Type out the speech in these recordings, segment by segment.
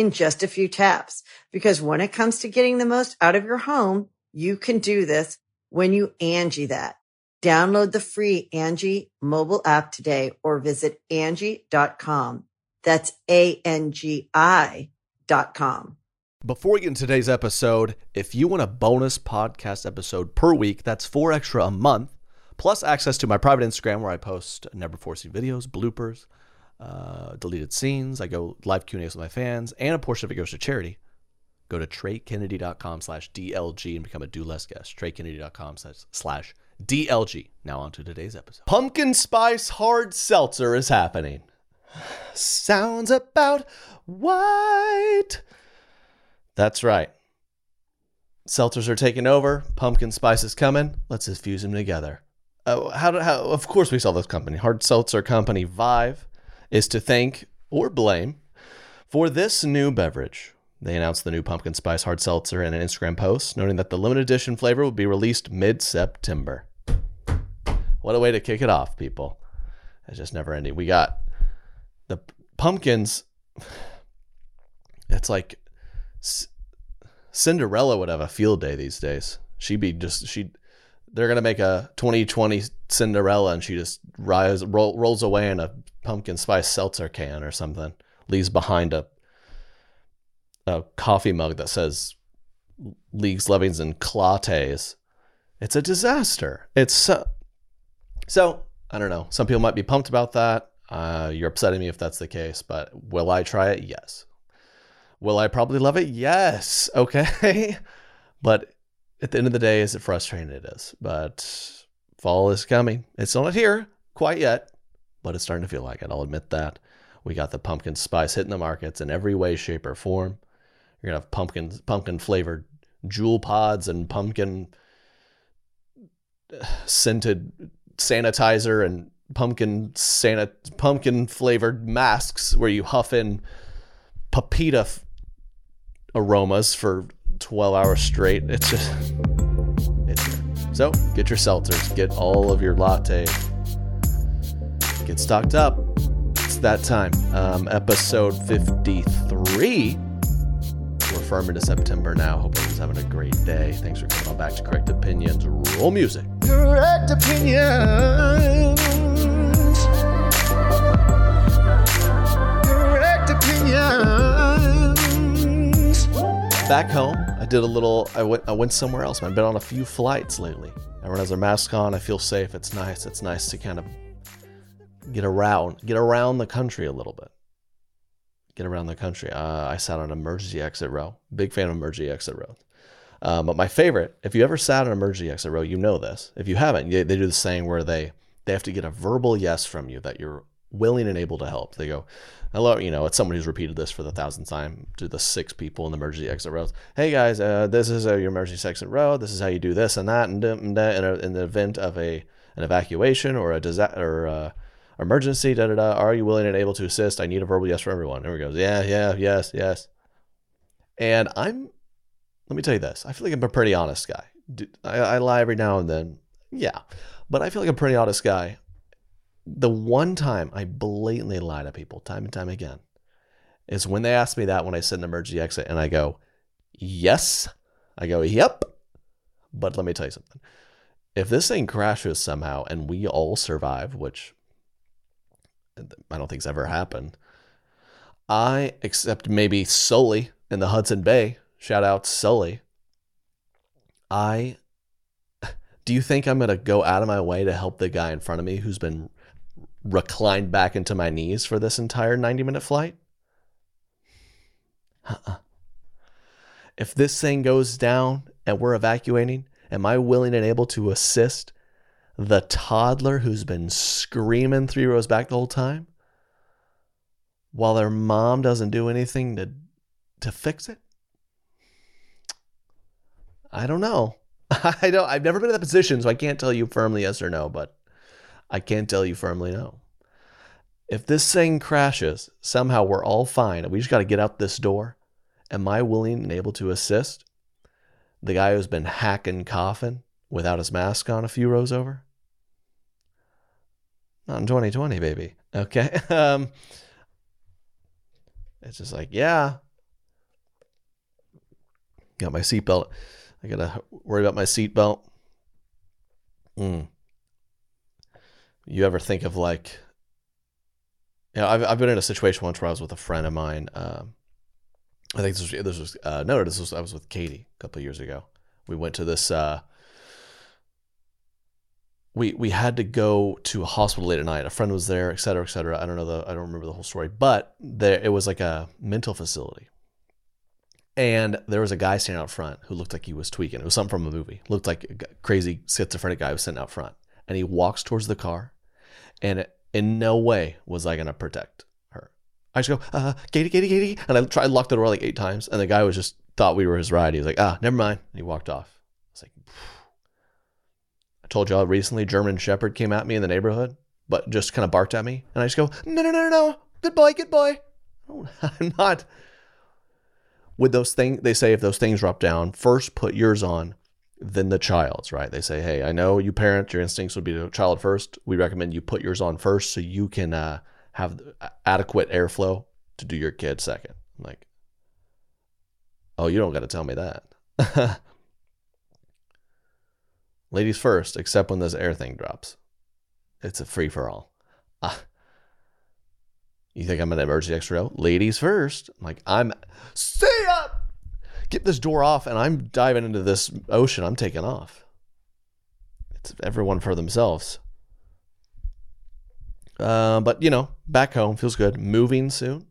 in just a few taps. Because when it comes to getting the most out of your home, you can do this when you Angie that. Download the free Angie mobile app today or visit Angie.com. That's A-N-G-I dot com. Before we get into today's episode, if you want a bonus podcast episode per week, that's four extra a month, plus access to my private Instagram where I post never before seen videos, bloopers, uh, deleted scenes. I go live Q&As with my fans, and a portion of it goes to charity. Go to treykennedy.com slash DLG and become a do less guest. treykennedy.com slash DLG. Now on to today's episode. Pumpkin Spice Hard Seltzer is happening. Sounds about white. That's right. Seltzers are taking over. Pumpkin Spice is coming. Let's just fuse them together. Uh, how, how? Of course, we saw this company, Hard Seltzer Company Vive is to thank or blame for this new beverage. They announced the new pumpkin spice hard seltzer in an Instagram post, noting that the limited edition flavor will be released mid September. What a way to kick it off, people. It's just never ending. We got the pumpkins. It's like Cinderella would have a field day these days. She'd be just, she they're gonna make a 2020 Cinderella, and she just rise roll, rolls away in a pumpkin spice seltzer can or something. Leaves behind a a coffee mug that says Leagues, Levings, and Clates. It's a disaster. It's so. So I don't know. Some people might be pumped about that. Uh, you're upsetting me if that's the case, but will I try it? Yes. Will I probably love it? Yes. Okay. but at the end of the day, is it frustrating? It is. But fall is coming. It's not here quite yet, but it's starting to feel like it. I'll admit that. We got the pumpkin spice hitting the markets in every way, shape, or form. You're gonna have pumpkin pumpkin flavored Juul pods and pumpkin scented sanitizer and pumpkin Santa pumpkin flavored masks where you huff in papita f- aromas for 12 hours straight. It's just, it's. So get your seltzers, get all of your lattes, get stocked up. It's that time. Um, episode 53. We're firm into September now. Hope everyone's having a great day. Thanks for coming on back to Correct Opinions. Roll music. Correct Opinions. Correct Opinions. Back home, I did a little. I went. I went somewhere else. I've been on a few flights lately. Everyone has their mask on. I feel safe. It's nice. It's nice to kind of get around, get around the country a little bit. Get around the country. Uh, I sat on emergency exit row. Big fan of emergency exit row. Um, but my favorite, if you ever sat on emergency exit row, you know this. If you haven't, they, they do the saying where they they have to get a verbal yes from you that you're willing and able to help. They go, hello, you know, it's someone who's repeated this for the thousandth time to the six people in the emergency exit rows. Hey guys, uh, this is uh, your emergency exit row. This is how you do this and that, and, and that in, a, in the event of a an evacuation or a disaster or uh, emergency. Da da da. Are you willing and able to assist? I need a verbal yes from everyone. We goes. Yeah, yeah, yes, yes. And I'm. Let me tell you this. I feel like I'm a pretty honest guy. I, I lie every now and then. Yeah, but I feel like I'm a pretty honest guy the one time I blatantly lie to people, time and time again, is when they ask me that when I sit in emergency exit and I go, yes. I go, yep. But let me tell you something. If this thing crashes somehow and we all survive, which I don't think's ever happened, I, except maybe Sully in the Hudson Bay, shout out Sully, I do you think I'm going to go out of my way to help the guy in front of me who's been reclined back into my knees for this entire 90 minute flight? Uh-uh. If this thing goes down and we're evacuating, am I willing and able to assist the toddler who's been screaming three rows back the whole time while their mom doesn't do anything to to fix it? I don't know. I don't I've never been in that position, so I can't tell you firmly yes or no, but I can tell you firmly no. If this thing crashes, somehow we're all fine and we just got to get out this door. Am I willing and able to assist the guy who's been hacking coffin without his mask on a few rows over? Not in 2020, baby. Okay. Um, it's just like, yeah. Got my seatbelt. I gotta worry about my seatbelt. Mm. You ever think of like, you know, I've, I've been in a situation once where I was with a friend of mine. Um, I think this was, this was uh, no, this was I was with Katie a couple years ago. We went to this. Uh, we we had to go to a hospital late at night. A friend was there, et cetera, et cetera. I don't know the I don't remember the whole story, but there it was like a mental facility, and there was a guy standing out front who looked like he was tweaking. It was something from a movie. Looked like a crazy schizophrenic guy was sitting out front, and he walks towards the car, and in no way was I gonna protect her. I just go, uh, Katie, Katie, Katie, and I tried lock the door like eight times, and the guy was just thought we were his ride. He was like, ah, never mind, and he walked off. I was like, I told y'all recently, German Shepherd came at me in the neighborhood, but just kind of barked at me, and I just go, no, no, no, no, no, good boy, good boy. I'm not. With those things, they say if those things drop down, first put yours on, then the child's, right? They say, hey, I know you parent, your instincts would be to child first. We recommend you put yours on first so you can uh, have adequate airflow to do your kid second. I'm like, oh, you don't got to tell me that. Ladies first, except when this air thing drops. It's a free for all. Ah. You think I'm in an emergency extra? Ladies first. I'm like, I'm, see ya! get this door off and I'm diving into this ocean. I'm taking off. It's everyone for themselves. Uh, but you know, back home feels good. Moving soon,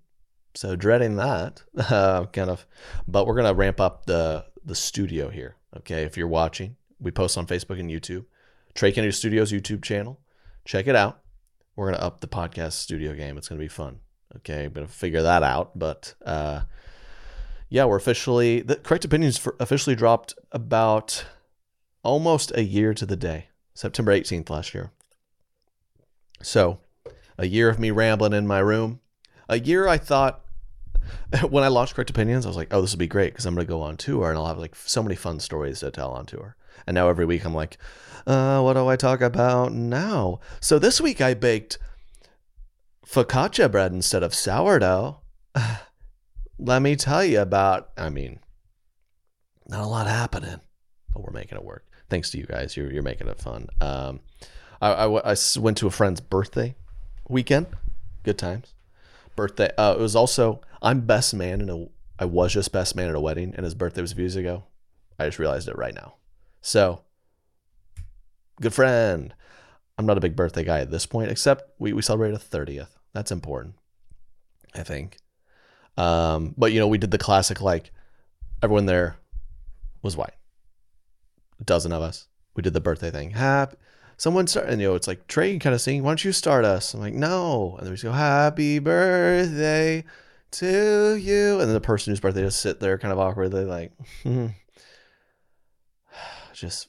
so dreading that. Uh, kind of, but we're gonna ramp up the the studio here. Okay, if you're watching, we post on Facebook and YouTube. Trey Kennedy Studios YouTube channel. Check it out. We're gonna up the podcast studio game. It's gonna be fun. Okay, I'm gonna figure that out. But uh, yeah, we're officially the correct opinions officially dropped about almost a year to the day, September 18th last year. So, a year of me rambling in my room. A year I thought when I launched Correct Opinions, I was like, oh, this will be great because I'm going to go on tour and I'll have like so many fun stories to tell on tour. And now every week I'm like, uh, what do I talk about now? So this week I baked focaccia bread instead of sourdough. let me tell you about, I mean, not a lot happening, but we're making it work. Thanks to you guys. You're, you're making it fun. Um, I, I, I went to a friend's birthday weekend. Good times. Birthday. Uh, it was also, I'm best man in a, I was just best man at a wedding, and his birthday was a few years ago. I just realized it right now. So, good friend. I'm not a big birthday guy at this point, except we, we celebrated a 30th. That's important, I think. Um, but you know, we did the classic like everyone there was white. A dozen of us. We did the birthday thing. Happy someone start and you know it's like Trey kind of sing, why don't you start us? I'm like, no. And then we just go, Happy birthday to you. And then the person whose birthday just sit there kind of awkwardly like hmm. Just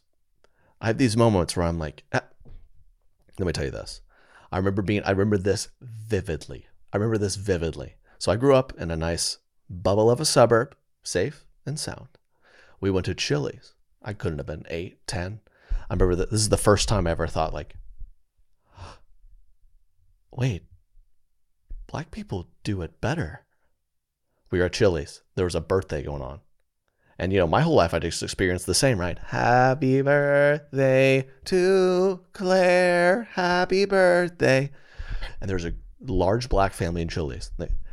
I have these moments where I'm like, ah. let me tell you this. I remember being I remember this vividly. I remember this vividly. So I grew up in a nice bubble of a suburb, safe and sound. We went to Chili's. I couldn't have been eight, ten. I remember that this is the first time I ever thought like, wait, black people do it better. We were at Chili's. There was a birthday going on. And you know, my whole life I just experienced the same, right? Happy birthday to Claire. Happy birthday. And there's a large black family in Chili's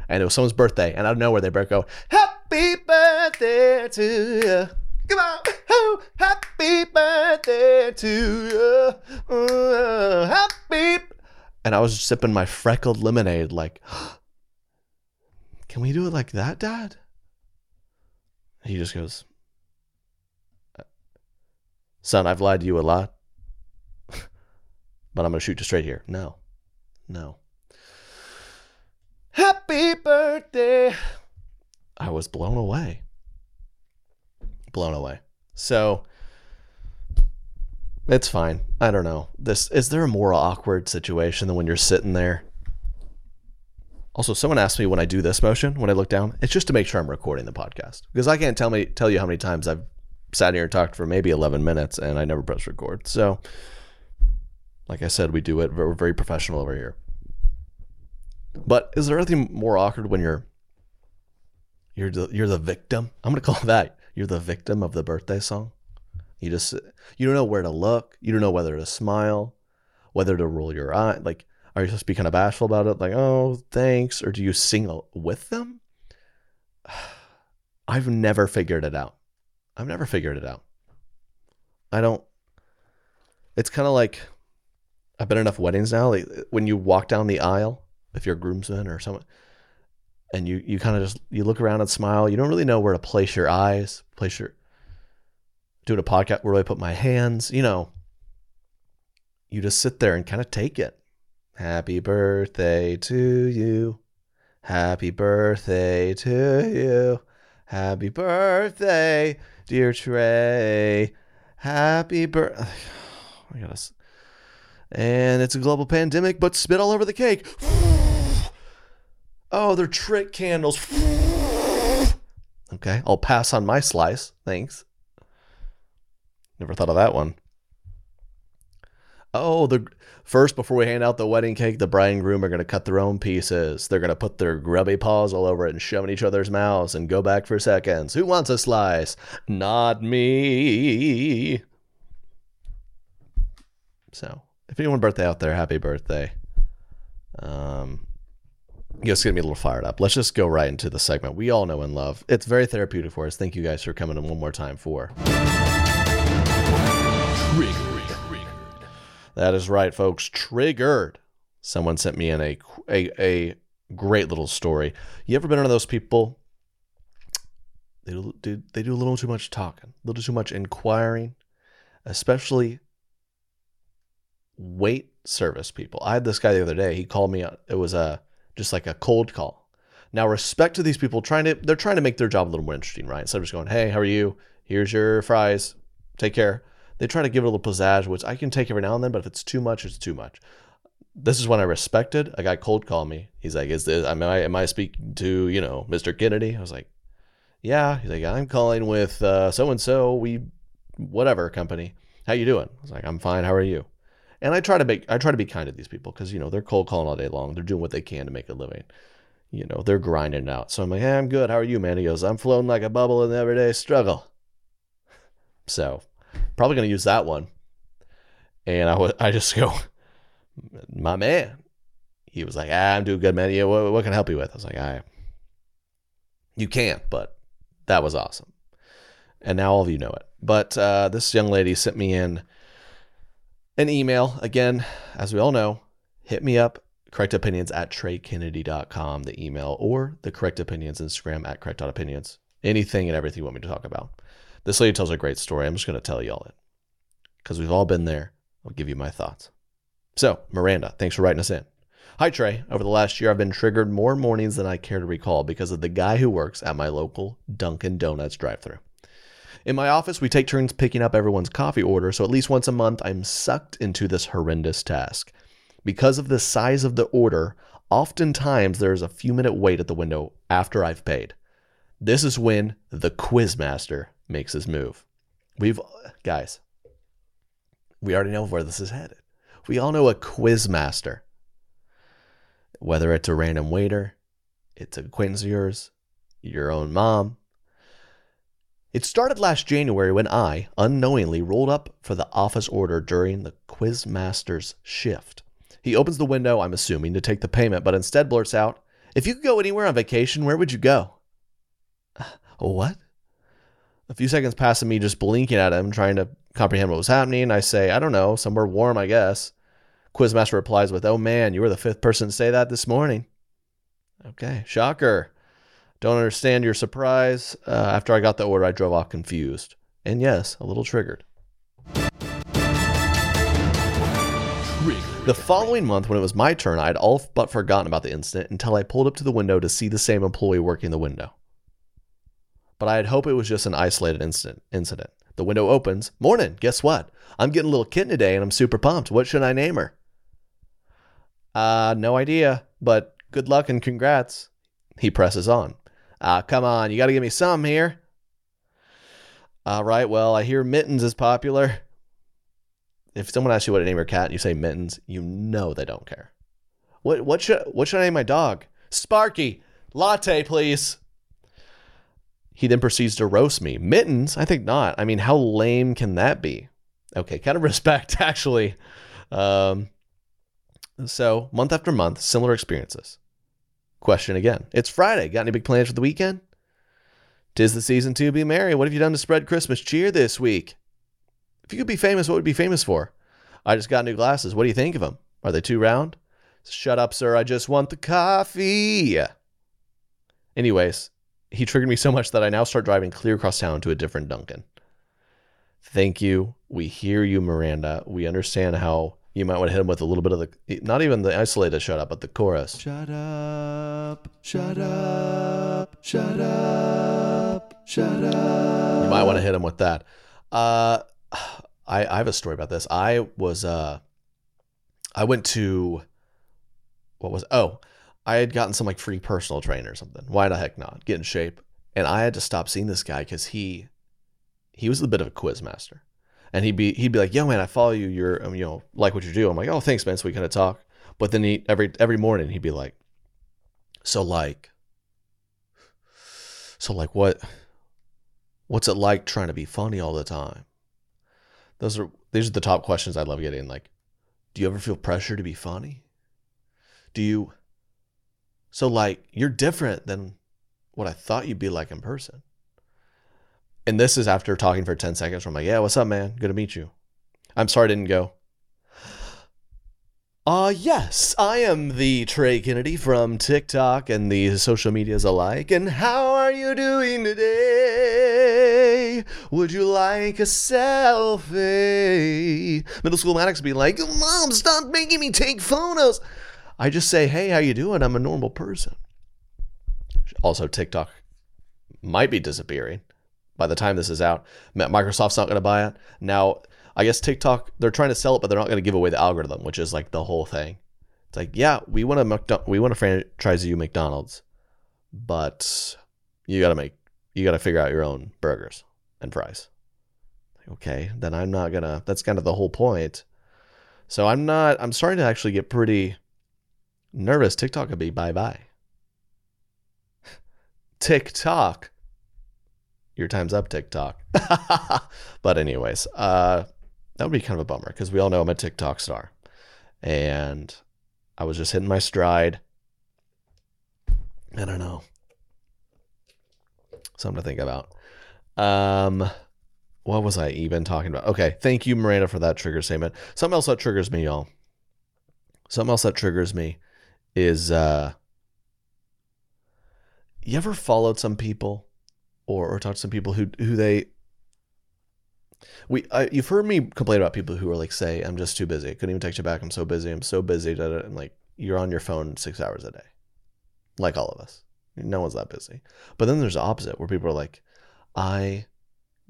and it was someone's birthday, and I don't know where they both go, "Happy birthday to you." Come on, oh, happy birthday to you. Uh, happy. And I was sipping my freckled lemonade, like, can we do it like that, Dad? He just goes, Son, I've lied to you a lot, but I'm going to shoot you straight here. No, no. Happy birthday. I was blown away. Blown away. So it's fine. I don't know. This is there a more awkward situation than when you're sitting there? Also, someone asked me when I do this motion, when I look down, it's just to make sure I'm recording the podcast. Because I can't tell me tell you how many times I've sat here and talked for maybe 11 minutes and I never press record. So, like I said, we do it. We're very professional over here. But is there anything more awkward when you're you're the, you're the victim? I'm gonna call that you're the victim of the birthday song. You just you don't know where to look. You don't know whether to smile, whether to roll your eye. Like, are you supposed to be kind of bashful about it? Like, oh, thanks, or do you sing with them? I've never figured it out. I've never figured it out. I don't. It's kind of like I've been enough weddings now. Like when you walk down the aisle, if you're a groomsman or someone, and you you kind of just you look around and smile. You don't really know where to place your eyes, place your doing a podcast. Where do I put my hands? You know, you just sit there and kind of take it. Happy birthday to you. Happy birthday to you. Happy birthday, dear Trey. Happy birthday. I gotta. And it's a global pandemic, but spit all over the cake. Oh, they're trick candles. Okay, I'll pass on my slice. Thanks. Never thought of that one. Oh, the first before we hand out the wedding cake, the bride and groom are going to cut their own pieces. They're going to put their grubby paws all over it and shove in each other's mouths and go back for seconds. Who wants a slice? Not me. So, if anyone birthday out there, happy birthday. Um, just get me a little fired up. Let's just go right into the segment we all know and love. It's very therapeutic for us. Thank you guys for coming in one more time for. That is right, folks. Triggered. Someone sent me in a, a, a great little story. You ever been one of those people? They do, they do a little too much talking, a little too much inquiring, especially wait service people. I had this guy the other day. He called me. Uh, it was a just like a cold call. Now, respect to these people trying to they're trying to make their job a little more interesting, right? Instead of just going, "Hey, how are you? Here's your fries. Take care." They try to give it a little pizzazz, which I can take every now and then, but if it's too much, it's too much. This is when I respected. A guy cold called me. He's like, "Is this? Am I? Am I speaking to you know Mr. Kennedy?" I was like, "Yeah." He's like, "I'm calling with so and so. We whatever company. How you doing?" I was like, "I'm fine. How are you?" And I try to make I try to be kind to these people because you know they're cold calling all day long. They're doing what they can to make a living. You know they're grinding it out. So I'm like, "Hey, I'm good. How are you, man?" He goes, "I'm floating like a bubble in the everyday struggle." So probably going to use that one. And I, w- I just go, my man. He was like, ah, I'm doing good, man. Yeah, what, what can I help you with? I was like, I, you can't, but that was awesome. And now all of you know it. But uh, this young lady sent me in an email. Again, as we all know, hit me up, correct opinions at treykennedy.com, the email, or the correct opinions Instagram at correct.opinions. Anything and everything you want me to talk about. This lady tells a great story. I'm just going to tell y'all it because we've all been there. I'll give you my thoughts. So, Miranda, thanks for writing us in. Hi, Trey. Over the last year, I've been triggered more mornings than I care to recall because of the guy who works at my local Dunkin' Donuts drive thru. In my office, we take turns picking up everyone's coffee order, so at least once a month, I'm sucked into this horrendous task. Because of the size of the order, oftentimes there is a few minute wait at the window after I've paid. This is when the quizmaster makes his move. We've, guys, we already know where this is headed. We all know a quiz master. Whether it's a random waiter, it's an acquaintance of yours, your own mom. It started last January when I, unknowingly, rolled up for the office order during the quiz master's shift. He opens the window, I'm assuming, to take the payment, but instead blurts out, If you could go anywhere on vacation, where would you go? What? A few seconds pass of me just blinking at him, trying to comprehend what was happening. I say, I don't know, somewhere warm, I guess. Quizmaster replies with, Oh man, you were the fifth person to say that this morning. Okay, shocker. Don't understand your surprise. Uh, after I got the order, I drove off confused. And yes, a little triggered. The following month, when it was my turn, I had all but forgotten about the incident until I pulled up to the window to see the same employee working the window. But I had hoped it was just an isolated incident. Incident. The window opens. Morning. Guess what? I'm getting a little kitten today, and I'm super pumped. What should I name her? Uh, no idea. But good luck and congrats. He presses on. Ah, uh, come on. You got to give me some here. All right. Well, I hear Mittens is popular if someone asks you what to name your cat and you say mittens, you know they don't care. What what should what should I name my dog? Sparky. Latte, please. He then proceeds to roast me. Mittens? I think not. I mean, how lame can that be? Okay, kind of respect actually. Um, so month after month, similar experiences. Question again. It's Friday. Got any big plans for the weekend? Tis the season to be merry. What have you done to spread Christmas cheer this week? If you could be famous, what would you be famous for? I just got new glasses. What do you think of them? Are they too round? Shut up, sir. I just want the coffee. Anyways, he triggered me so much that I now start driving clear across town to a different Dunkin'. Thank you. We hear you, Miranda. We understand how you might want to hit him with a little bit of the, not even the isolated shut up, but the chorus. Shut up, shut up, shut up, shut up. You might want to hit him with that. Uh, I, I have a story about this. I was uh I went to what was oh I had gotten some like free personal trainer or something. Why the heck not? Get in shape. And I had to stop seeing this guy because he he was a bit of a quiz master. And he'd be he'd be like, "Yo, man, I follow you. You're um, you know like what you do." I'm like, "Oh, thanks, man." So we kind of talk. But then he every every morning he'd be like, "So like, so like what? What's it like trying to be funny all the time?" Those are these are the top questions I love getting. Like, do you ever feel pressure to be funny? Do you? So like you're different than what I thought you'd be like in person. And this is after talking for 10 seconds I'm like, yeah, what's up, man? Good to meet you. I'm sorry I didn't go. Uh, yes, I am the Trey Kennedy from TikTok and the social medias alike. And how are you doing today? Would you like a selfie? Middle school Maddox be like, Mom, stop making me take photos. I just say, hey, how you doing? I'm a normal person. Also, TikTok might be disappearing by the time this is out. Microsoft's not going to buy it. Now, I guess TikTok they're trying to sell it, but they're not going to give away the algorithm, which is like the whole thing. It's like, yeah, we want to we want to franchise you McDonald's, but you got to make you got to figure out your own burgers and fries. Okay, then I'm not gonna. That's kind of the whole point. So I'm not. I'm starting to actually get pretty nervous. TikTok could be bye bye. TikTok. Your time's up, TikTok. but anyways, uh, that would be kind of a bummer because we all know I'm a TikTok star. And I was just hitting my stride. I don't know. Something to think about. Um, what was I even talking about? Okay, thank you, Miranda, for that trigger statement. Something else that triggers me, y'all. Something else that triggers me is uh you ever followed some people or, or talked to some people who who they we I, you've heard me complain about people who are like say i'm just too busy. I couldn't even text you back. I'm so busy. I'm so busy. And like you're on your phone six hours a day like all of us. No one's that busy. But then there's the opposite where people are like i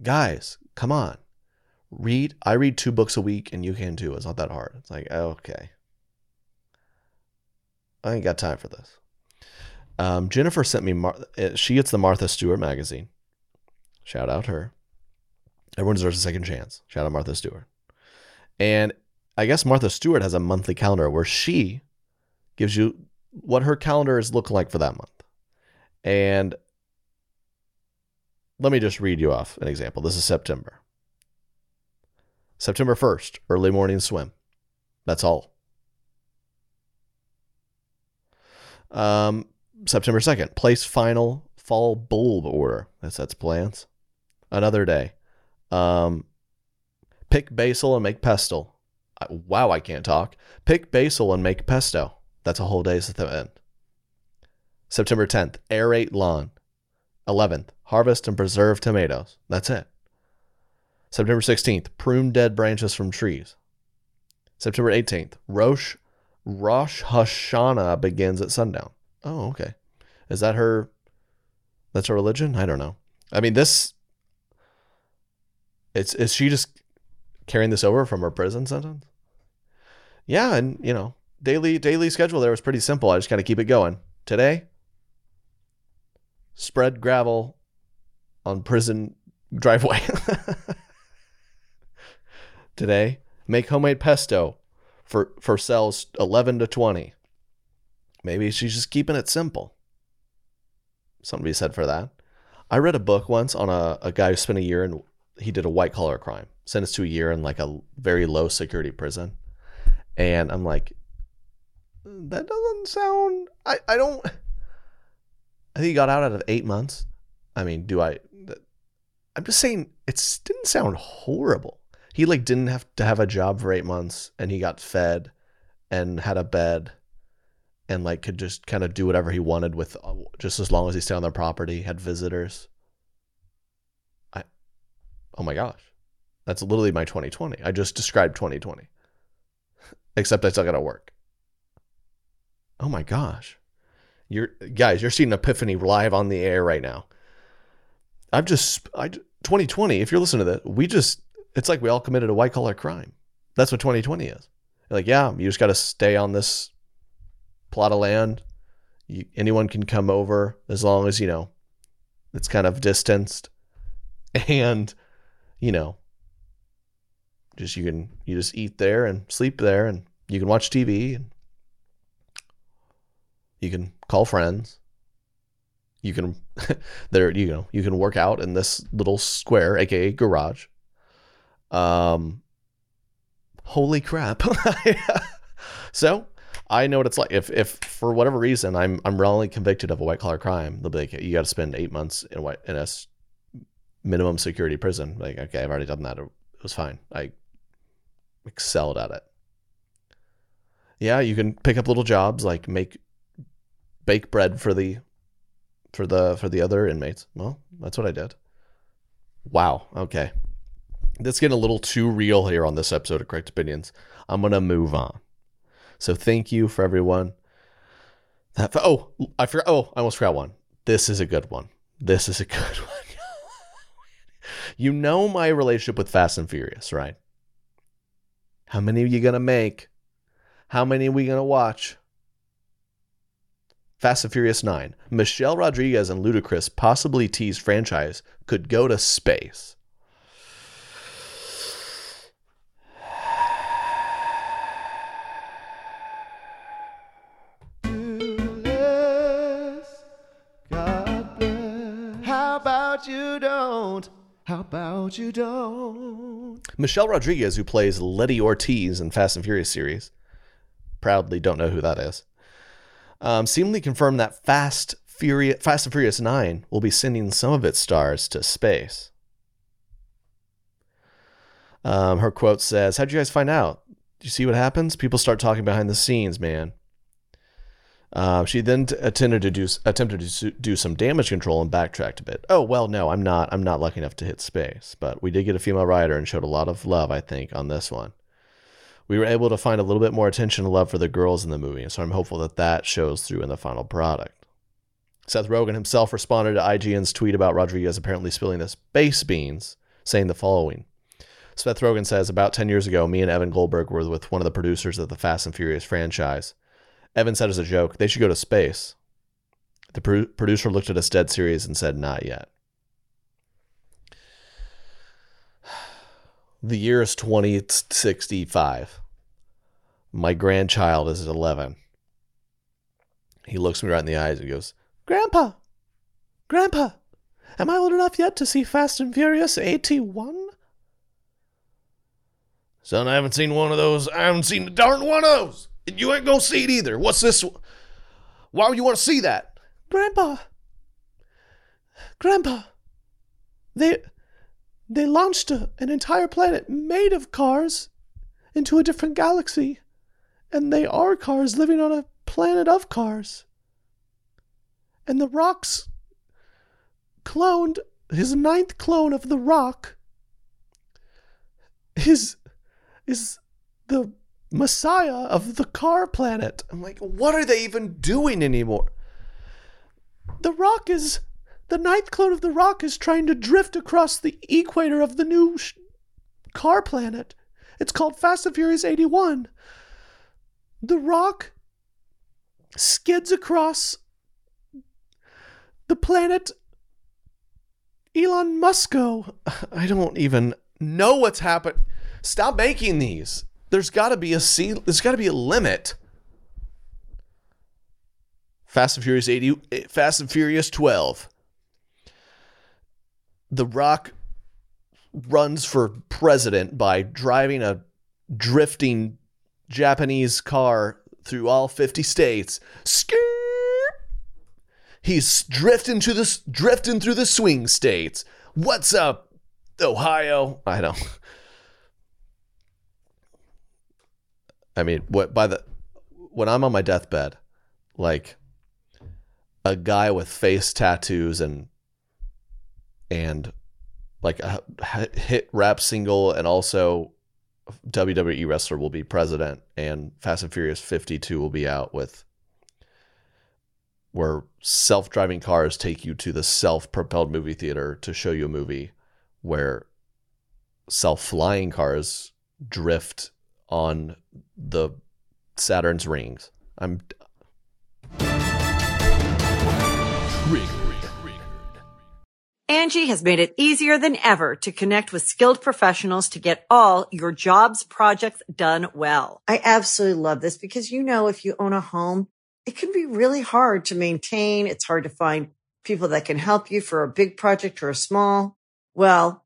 guys come on. Read i read two books a week and you can too. It's not that hard. It's like okay i ain't got time for this um, jennifer sent me Mar- eh, she gets the martha stewart magazine shout out her Everyone deserves a second chance. Shout out Martha Stewart. And I guess Martha Stewart has a monthly calendar where she gives you what her calendar is looking like for that month. And let me just read you off an example. This is September. September 1st, early morning swim. That's all. Um, September 2nd, place final fall bulb order. That sets plans. Another day, um, Pick basil and make pesto. I, wow, I can't talk. Pick basil and make pesto. That's a whole day's at the end. September 10th, aerate lawn. 11th, harvest and preserve tomatoes. That's it. September 16th, prune dead branches from trees. September 18th, Rosh, Rosh Hashanah begins at sundown. Oh, okay. Is that her? That's her religion? I don't know. I mean, this. It's is she just carrying this over from her prison sentence? Yeah, and you know, daily daily schedule there was pretty simple. I just kind of keep it going. Today, spread gravel on prison driveway. Today, make homemade pesto for for cells 11 to 20. Maybe she's just keeping it simple. Be said for that. I read a book once on a, a guy who spent a year and he did a white collar crime, sentenced to a year in like a very low security prison. And I'm like, that doesn't sound I, I don't I think he got out out of eight months. I mean, do I I'm just saying it didn't sound horrible. He like didn't have to have a job for eight months and he got fed and had a bed and like could just kind of do whatever he wanted with uh, just as long as he stayed on their property, had visitors. I Oh my gosh. That's literally my 2020. I just described 2020. Except I still got to work. Oh my gosh. You're guys, you're seeing Epiphany live on the air right now. I've just I 2020, if you're listening to that, we just it's like we all committed a white collar crime. That's what 2020 is. Like, yeah, you just got to stay on this plot of land. You, anyone can come over as long as, you know, it's kind of distanced. And, you know, just you can you just eat there and sleep there and you can watch TV and you can call friends. You can there you know, you can work out in this little square, aka garage. Um holy crap. so I know what it's like. If if for whatever reason I'm I'm wrongly convicted of a white collar crime, they'll be like, you got to spend eight months in white in a minimum security prison. Like, okay, I've already done that. It was fine. I excelled at it. Yeah, you can pick up little jobs like make bake bread for the for the for the other inmates. Well, that's what I did. Wow. Okay. That's getting a little too real here on this episode of Correct Opinions. I'm gonna move on. So thank you for everyone. That oh, I forgot. Oh, I almost forgot one. This is a good one. This is a good one. you know my relationship with Fast and Furious, right? How many are you gonna make? How many are we gonna watch? Fast and Furious 9. Michelle Rodriguez and Ludacris possibly tease franchise could go to space. About you don't? How about you don't? Michelle Rodriguez, who plays Letty Ortiz in Fast and Furious series, proudly don't know who that is um, seemingly confirmed that Fast Furious, Fast and Furious 9 will be sending some of its stars to space. Um, her quote says, How'd you guys find out? Do you see what happens? People start talking behind the scenes, man. Uh, she then attempted to do attempted to do some damage control and backtracked a bit. Oh well, no, I'm not. I'm not lucky enough to hit space, but we did get a female rider and showed a lot of love, I think, on this one we were able to find a little bit more attention and love for the girls in the movie. So I'm hopeful that that shows through in the final product. Seth Rogen himself responded to IGN's tweet about Rodriguez apparently spilling the space beans, saying the following. Seth Rogen says, About 10 years ago, me and Evan Goldberg were with one of the producers of the Fast and Furious franchise. Evan said as a joke, they should go to space. The pro- producer looked at us dead serious and said, Not yet. The year is 2065. My grandchild is 11. He looks me right in the eyes and goes, Grandpa, Grandpa, am I old enough yet to see Fast and Furious 81? Son, I haven't seen one of those. I haven't seen the darn one of those. And you ain't gonna see it either. What's this? Why would you want to see that? Grandpa, Grandpa, they they launched a, an entire planet made of cars into a different galaxy. And they are cars living on a planet of cars. And the Rock's cloned his ninth clone of the Rock is is the messiah of the car planet. I'm like, what are they even doing anymore? The Rock is the ninth clone of the Rock is trying to drift across the equator of the new sh- car planet. It's called Fast and Furious 81. The Rock skids across the planet Elon Musko. I don't even know what's happened. Stop making these. There's got to be a C. There's got to be a limit. Fast and Furious 80, Fast and Furious 12. The Rock runs for president by driving a drifting Japanese car through all 50 states. Skirt! He's drifting to the drifting through the swing states. What's up, Ohio? I don't. I mean, what by the when I'm on my deathbed, like a guy with face tattoos and and like a hit rap single and also WWE wrestler will be president and Fast and Furious 52 will be out with where self-driving cars take you to the self-propelled movie theater to show you a movie where self-flying cars drift on the Saturn's rings. I'm Angie has made it easier than ever to connect with skilled professionals to get all your jobs projects done well. I absolutely love this because you know if you own a home, it can be really hard to maintain. It's hard to find people that can help you for a big project or a small. Well,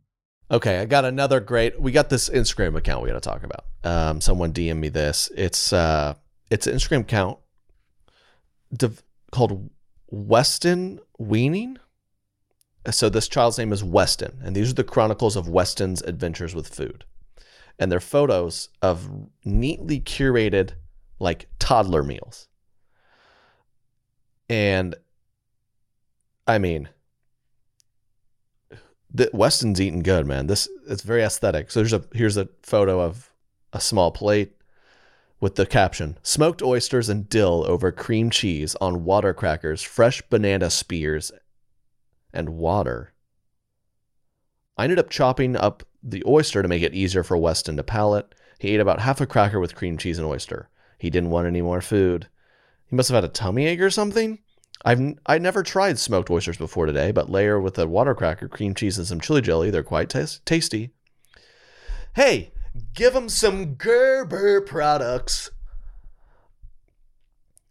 Okay, I got another great. We got this Instagram account we got to talk about. Um, someone DM me this. It's uh, it's an Instagram account div- called Weston Weaning. So this child's name is Weston, and these are the chronicles of Weston's adventures with food. And they're photos of neatly curated like toddler meals. And I mean, the Weston's eating good, man. This it's very aesthetic. So there's a here's a photo of a small plate with the caption smoked oysters and dill over cream cheese on water crackers, fresh banana spears, and water. I ended up chopping up the oyster to make it easier for Weston to palate. He ate about half a cracker with cream cheese and oyster. He didn't want any more food. He must have had a tummy ache or something. I've I never tried smoked oysters before today, but layer with a water cracker, cream cheese, and some chili jelly. They're quite t- tasty. Hey, give them some Gerber products.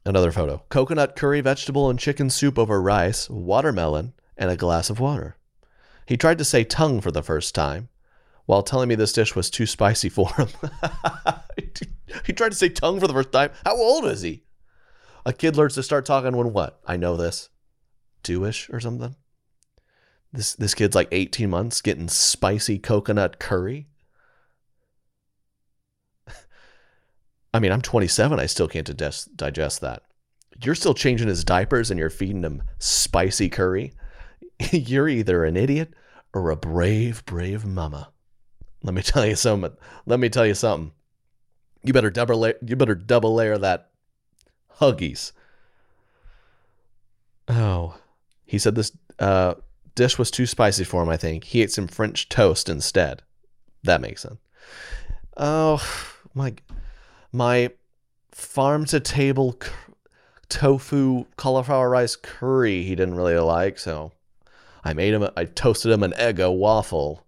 Another photo: coconut curry, vegetable, and chicken soup over rice, watermelon, and a glass of water. He tried to say tongue for the first time while telling me this dish was too spicy for him. he tried to say tongue for the first time. How old is he? A kid learns to start talking when what? I know this. Two-ish or something. This this kid's like 18 months getting spicy coconut curry. I mean, I'm 27. I still can't digest, digest that. You're still changing his diapers and you're feeding him spicy curry. you're either an idiot or a brave, brave mama. Let me tell you something. Let me tell you something. You better double layer, you better double layer that Huggies. Oh, he said this uh, dish was too spicy for him. I think he ate some French toast instead. That makes sense. Oh my, my farm to table c- tofu cauliflower rice curry. He didn't really like, so I made him. I toasted him an Eggo waffle.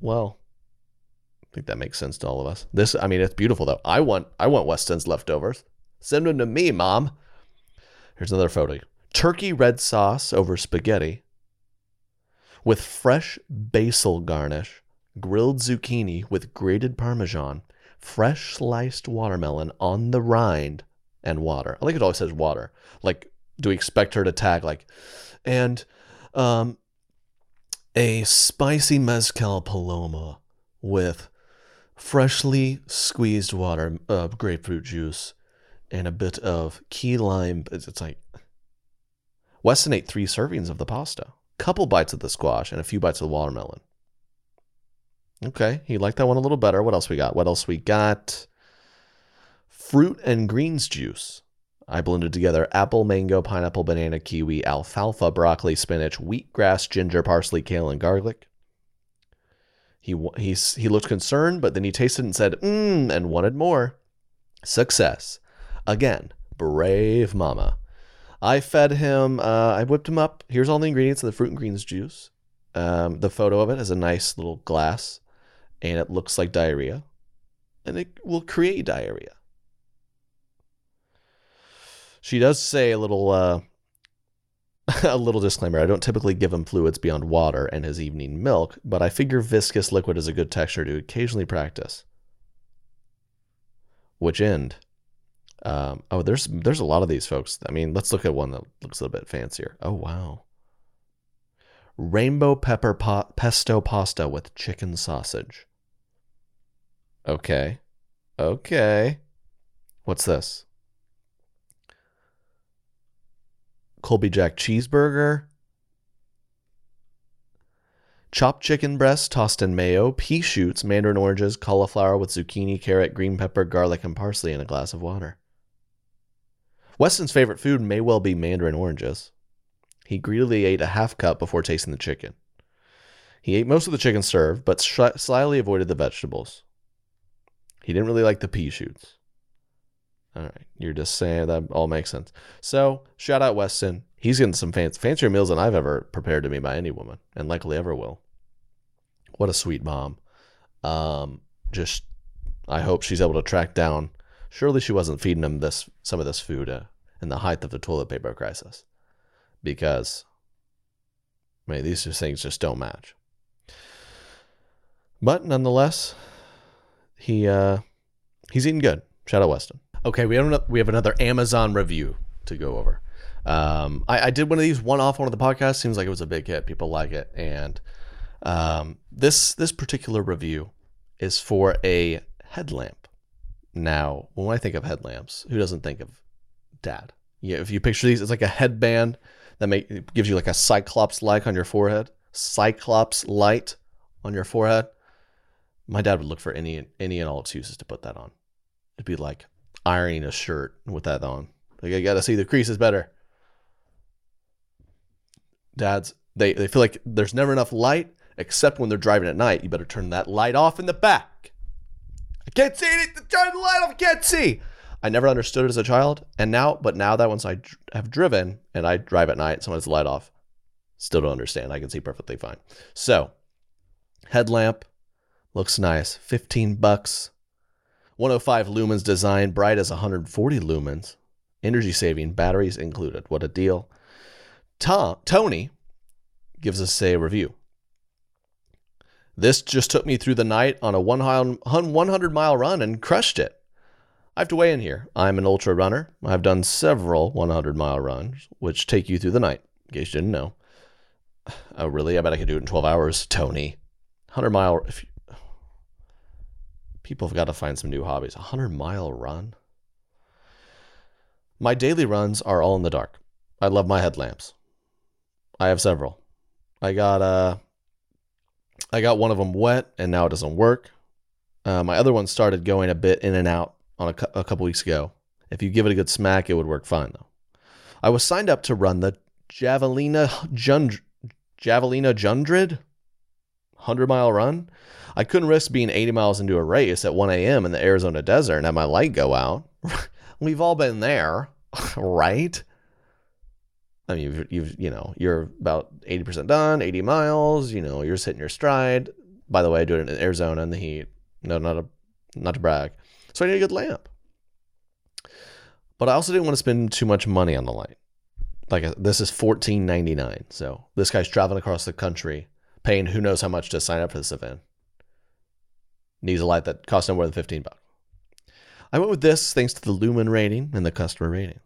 Well, I think that makes sense to all of us. This, I mean, it's beautiful though. I want, I want Weston's leftovers. Send them to me, mom. Here's another photo. Turkey red sauce over spaghetti with fresh basil garnish, grilled zucchini with grated parmesan, fresh sliced watermelon on the rind, and water. I like it always says water. Like, do we expect her to tag like, and um, a spicy mezcal paloma with freshly squeezed water, uh, grapefruit juice, and a bit of key lime. It's, like Weston ate three servings of the pasta, couple bites of the squash, and a few bites of the watermelon. Okay, he liked that one a little better. What else we got? What else we got? Fruit and greens juice. I blended together apple, mango, pineapple, banana, kiwi, alfalfa, broccoli, spinach, wheatgrass, ginger, parsley, kale, and garlic. He he's, he looked concerned, but then he tasted and said, mmm, and wanted more. Success. Again, brave mama. I fed him, uh, I whipped him up. Here's all the ingredients of the fruit and greens juice. Um, the photo of it is a nice little glass, and it looks like diarrhea, and it will create diarrhea. She does say a little, uh, a little disclaimer. I don't typically give him fluids beyond water and his evening milk, but I figure viscous liquid is a good texture to occasionally practice. Which end? Um, oh, there's there's a lot of these folks. I mean, let's look at one that looks a little bit fancier. Oh wow, rainbow pepper pesto pasta with chicken sausage. Okay, okay. What's this? Colby Jack cheeseburger. Chopped chicken breast tossed in mayo, pea shoots, mandarin oranges, cauliflower with zucchini, carrot, green pepper, garlic, and parsley in a glass of water. Weston's favorite food may well be mandarin oranges. He greedily ate a half cup before tasting the chicken. He ate most of the chicken served, but slyly avoided the vegetables. He didn't really like the pea shoots. All right, you're just saying that all makes sense. So, shout out Weston. He's getting some fancy, fancier meals than I've ever prepared to me by any woman, and likely ever will. What a sweet mom. Um, just, I hope she's able to track down Surely she wasn't feeding him this some of this food uh, in the height of the toilet paper crisis, because I mean these two things just don't match. But nonetheless, he uh, he's eating good. Shout out Weston. Okay, we have another, we have another Amazon review to go over. Um, I, I did one of these one off one of the podcasts. Seems like it was a big hit. People like it, and um, this this particular review is for a headlamp. Now, when I think of headlamps, who doesn't think of dad? Yeah, if you picture these, it's like a headband that make, gives you like a cyclops like on your forehead. Cyclops light on your forehead. My dad would look for any any and all excuses to put that on. It'd be like ironing a shirt with that on. Like I gotta see the creases better. Dads, they, they feel like there's never enough light, except when they're driving at night. You better turn that light off in the back. I can't see it. Turn the light off. I can't see. I never understood it as a child, and now, but now that once I dr- have driven and I drive at night, someone has the light off, still don't understand. I can see perfectly fine. So, headlamp looks nice. 15 bucks. 105 lumens design, bright as 140 lumens. Energy saving, batteries included. What a deal. Tom, Tony gives us a review. This just took me through the night on a 100 mile run and crushed it. I have to weigh in here. I'm an ultra runner. I've done several 100 mile runs, which take you through the night, in case you didn't know. Oh, really? I bet I could do it in 12 hours, Tony. 100 mile. If you, people have got to find some new hobbies. A 100 mile run? My daily runs are all in the dark. I love my headlamps. I have several. I got uh I got one of them wet and now it doesn't work. Uh, my other one started going a bit in and out on a, cou- a couple weeks ago. If you give it a good smack, it would work fine though. I was signed up to run the Javelina Jund- Javelina Jundred 100 mile run. I couldn't risk being 80 miles into a race at 1 a.m. in the Arizona desert and have my light go out. We've all been there, right? I mean, you've, you've, you know, you're about 80% done, 80 miles, you know, you're hitting your stride. By the way, I do it in Arizona in the heat. No, not a, not to brag. So I need a good lamp. But I also didn't want to spend too much money on the light. Like uh, this is fourteen ninety nine. So this guy's traveling across the country, paying who knows how much to sign up for this event. Needs a light that costs no more than fifteen bucks. I went with this thanks to the lumen rating and the customer ratings.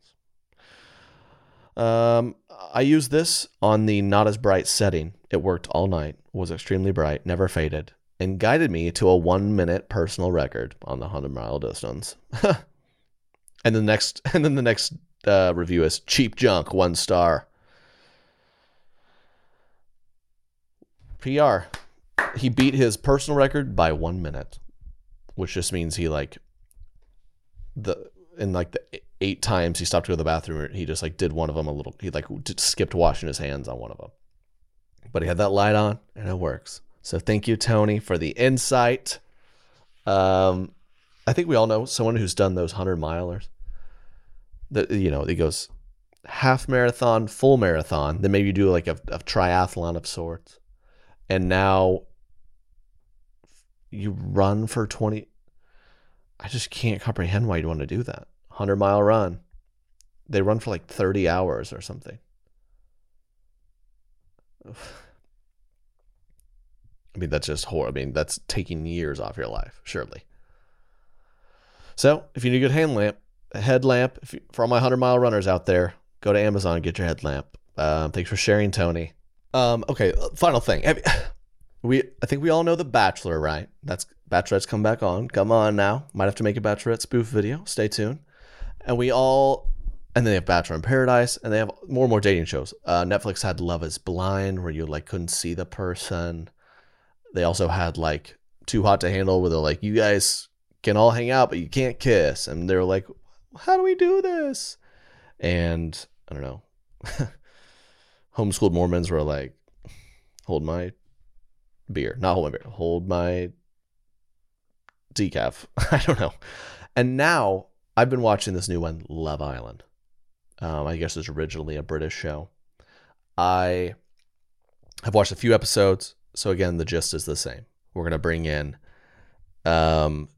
Um, I used this on the not as bright setting. It worked all night, was extremely bright, never faded, and guided me to a one minute personal record on the 100 mile distance. and the next, and then the next uh, review is cheap junk, one star. PR. He beat his personal record by one minute, which just means he like the in like the eight times he stopped to go to the bathroom, he just like did one of them a little. He like skipped washing his hands on one of them, but he had that light on and it works. So thank you, Tony, for the insight. Um, I think we all know someone who's done those hundred milers. That you know, he goes half marathon, full marathon, then maybe you do like a, a triathlon of sorts, and now you run for twenty. I just can't comprehend why you'd want to do that. 100 mile run. They run for like 30 hours or something. I mean, that's just horrible. I mean, that's taking years off your life, surely. So, if you need a good hand lamp, a headlamp, you, for all my 100 mile runners out there, go to Amazon and get your headlamp. Um, thanks for sharing, Tony. Um, okay, final thing. we, I think we all know The Bachelor, right? That's Bachelorette's come back on. Come on now. Might have to make a Bachelorette spoof video. Stay tuned. And we all, and then they have Bachelor in Paradise, and they have more and more dating shows. Uh, Netflix had Love Is Blind, where you like couldn't see the person. They also had like Too Hot to Handle, where they're like, you guys can all hang out, but you can't kiss. And they're like, how do we do this? And I don't know. Homeschooled Mormons were like, hold my beer, not hold my beer, hold my decaf. I don't know. And now I've been watching this new one, Love Island. Um, I guess it's originally a British show. I have watched a few episodes. So again, the gist is the same. We're gonna bring in um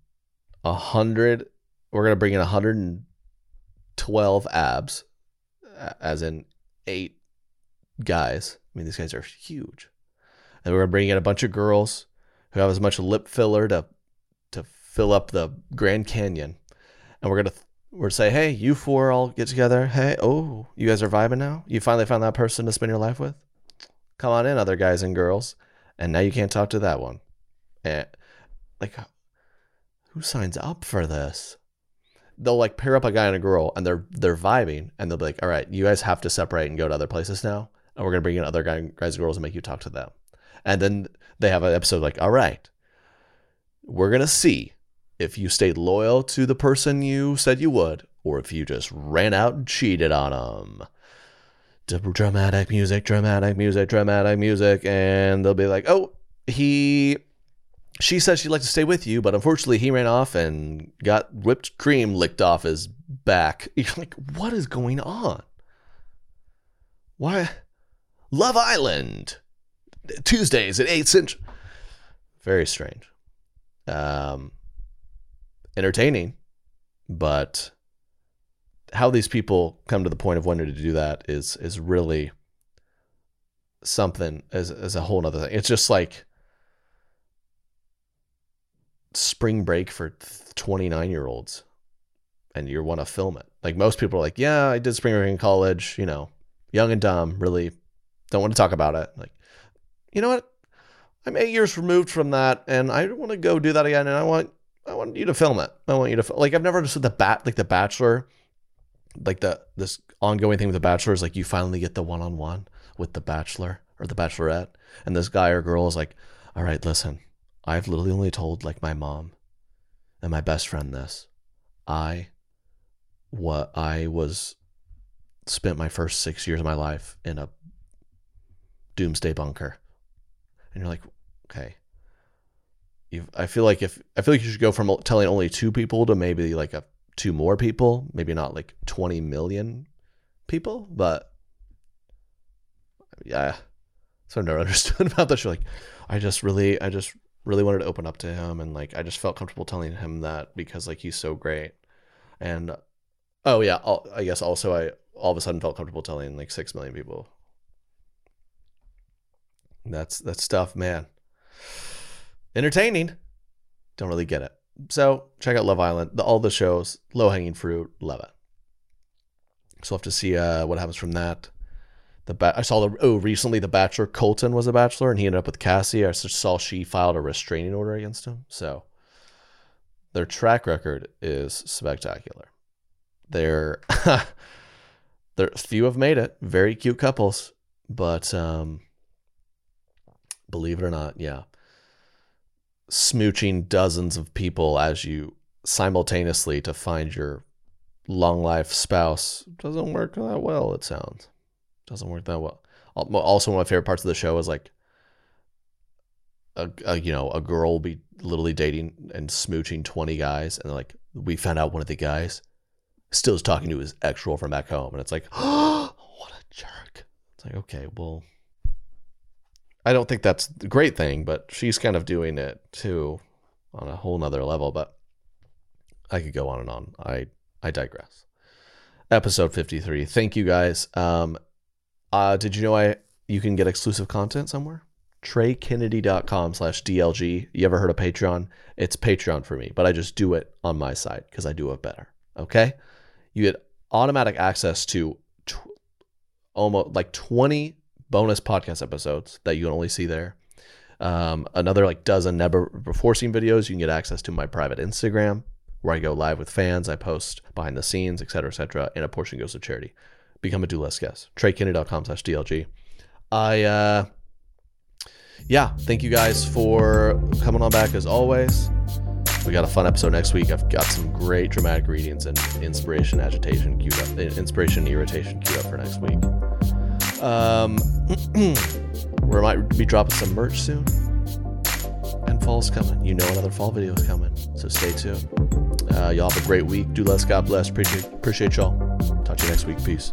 a hundred. We're gonna bring in 112 abs, as in eight guys. I mean, these guys are huge, and we're gonna bring in a bunch of girls who have as much lip filler to to fill up the Grand Canyon, and we're gonna we're gonna say, hey, you four all get together. Hey, oh, you guys are vibing now. You finally found that person to spend your life with. Come on in, other guys and girls. And now you can't talk to that one. And like, uh, who signs up for this? They'll like pair up a guy and a girl, and they're they're vibing, and they'll be like, all right, you guys have to separate and go to other places now, and we're gonna bring in other guy, guys and girls and make you talk to them. And then they have an episode like, all right, we're gonna see if you stayed loyal to the person you said you would, or if you just ran out and cheated on them. Dramatic music, dramatic music, dramatic music, and they'll be like, "Oh, he." She said she'd like to stay with you, but unfortunately, he ran off and got whipped cream licked off his back. You're like, what is going on? Why? Love Island, Tuesdays at 8 Central. Very strange. Um, entertaining, but how these people come to the point of wanting to do that is is really something as as a whole other thing. It's just like spring break for 29 year olds and you want to film it. Like most people are like, yeah, I did spring break in college, you know, young and dumb, really don't want to talk about it. Like, you know what? I'm eight years removed from that and I want to go do that again. And I want I want you to film it. I want you to like I've never understood the bat like the Bachelor, like the this ongoing thing with the Bachelor is like you finally get the one on one with the Bachelor or the Bachelorette, and this guy or girl is like, all right, listen, I've literally only told like my mom and my best friend this. I what I was spent my first six years of my life in a doomsday bunker. And you're like, okay. I feel like if I feel like you should go from telling only two people to maybe like a two more people, maybe not like 20 million people, but yeah. So I never understood about this. You're like, I just really, I just really wanted to open up to him, and like, I just felt comfortable telling him that because like he's so great, and oh yeah, i guess also I all of a sudden felt comfortable telling like six million people. That's that's stuff, man. Entertaining. Don't really get it. So check out Love Island. The, all the shows, low hanging fruit, love it. So we'll have to see uh, what happens from that. The ba- I saw the oh recently the Bachelor Colton was a Bachelor and he ended up with Cassie. I saw she filed a restraining order against him. So their track record is spectacular. They're there few have made it. Very cute couples, but um, believe it or not, yeah, smooching dozens of people as you simultaneously to find your long life spouse doesn't work that well. It sounds doesn't work that well. Also, one of my favorite parts of the show is like a, a you know a girl will be literally dating and smooching twenty guys, and like we found out one of the guys still is talking to his ex girlfriend back home, and it's like, oh, what a jerk. It's like, okay, well, I don't think that's the great thing, but she's kind of doing it too on a whole nother level. But I could go on and on. I I digress. Episode fifty three. Thank you guys. Um, uh, did you know I you can get exclusive content somewhere? TreyKennedy.com slash DLG. You ever heard of Patreon? It's Patreon for me, but I just do it on my side because I do it better. Okay you get automatic access to tw- almost like 20 bonus podcast episodes that you can only see there. Um, another like dozen never before seen videos. You can get access to my private Instagram where I go live with fans. I post behind the scenes, et cetera, et cetera, and a portion goes to charity. Become a do less guest. TreyKennedy.com slash DLG. I, uh, yeah, thank you guys for coming on back as always. We got a fun episode next week. I've got some great dramatic readings and inspiration, agitation queued up, inspiration, irritation queued up for next week. Um, we might be dropping some merch soon. And fall's coming. You know another fall video is coming. So stay tuned. Uh, y'all have a great week. Do less. God bless. Appreciate, appreciate y'all. Talk to you next week. Peace.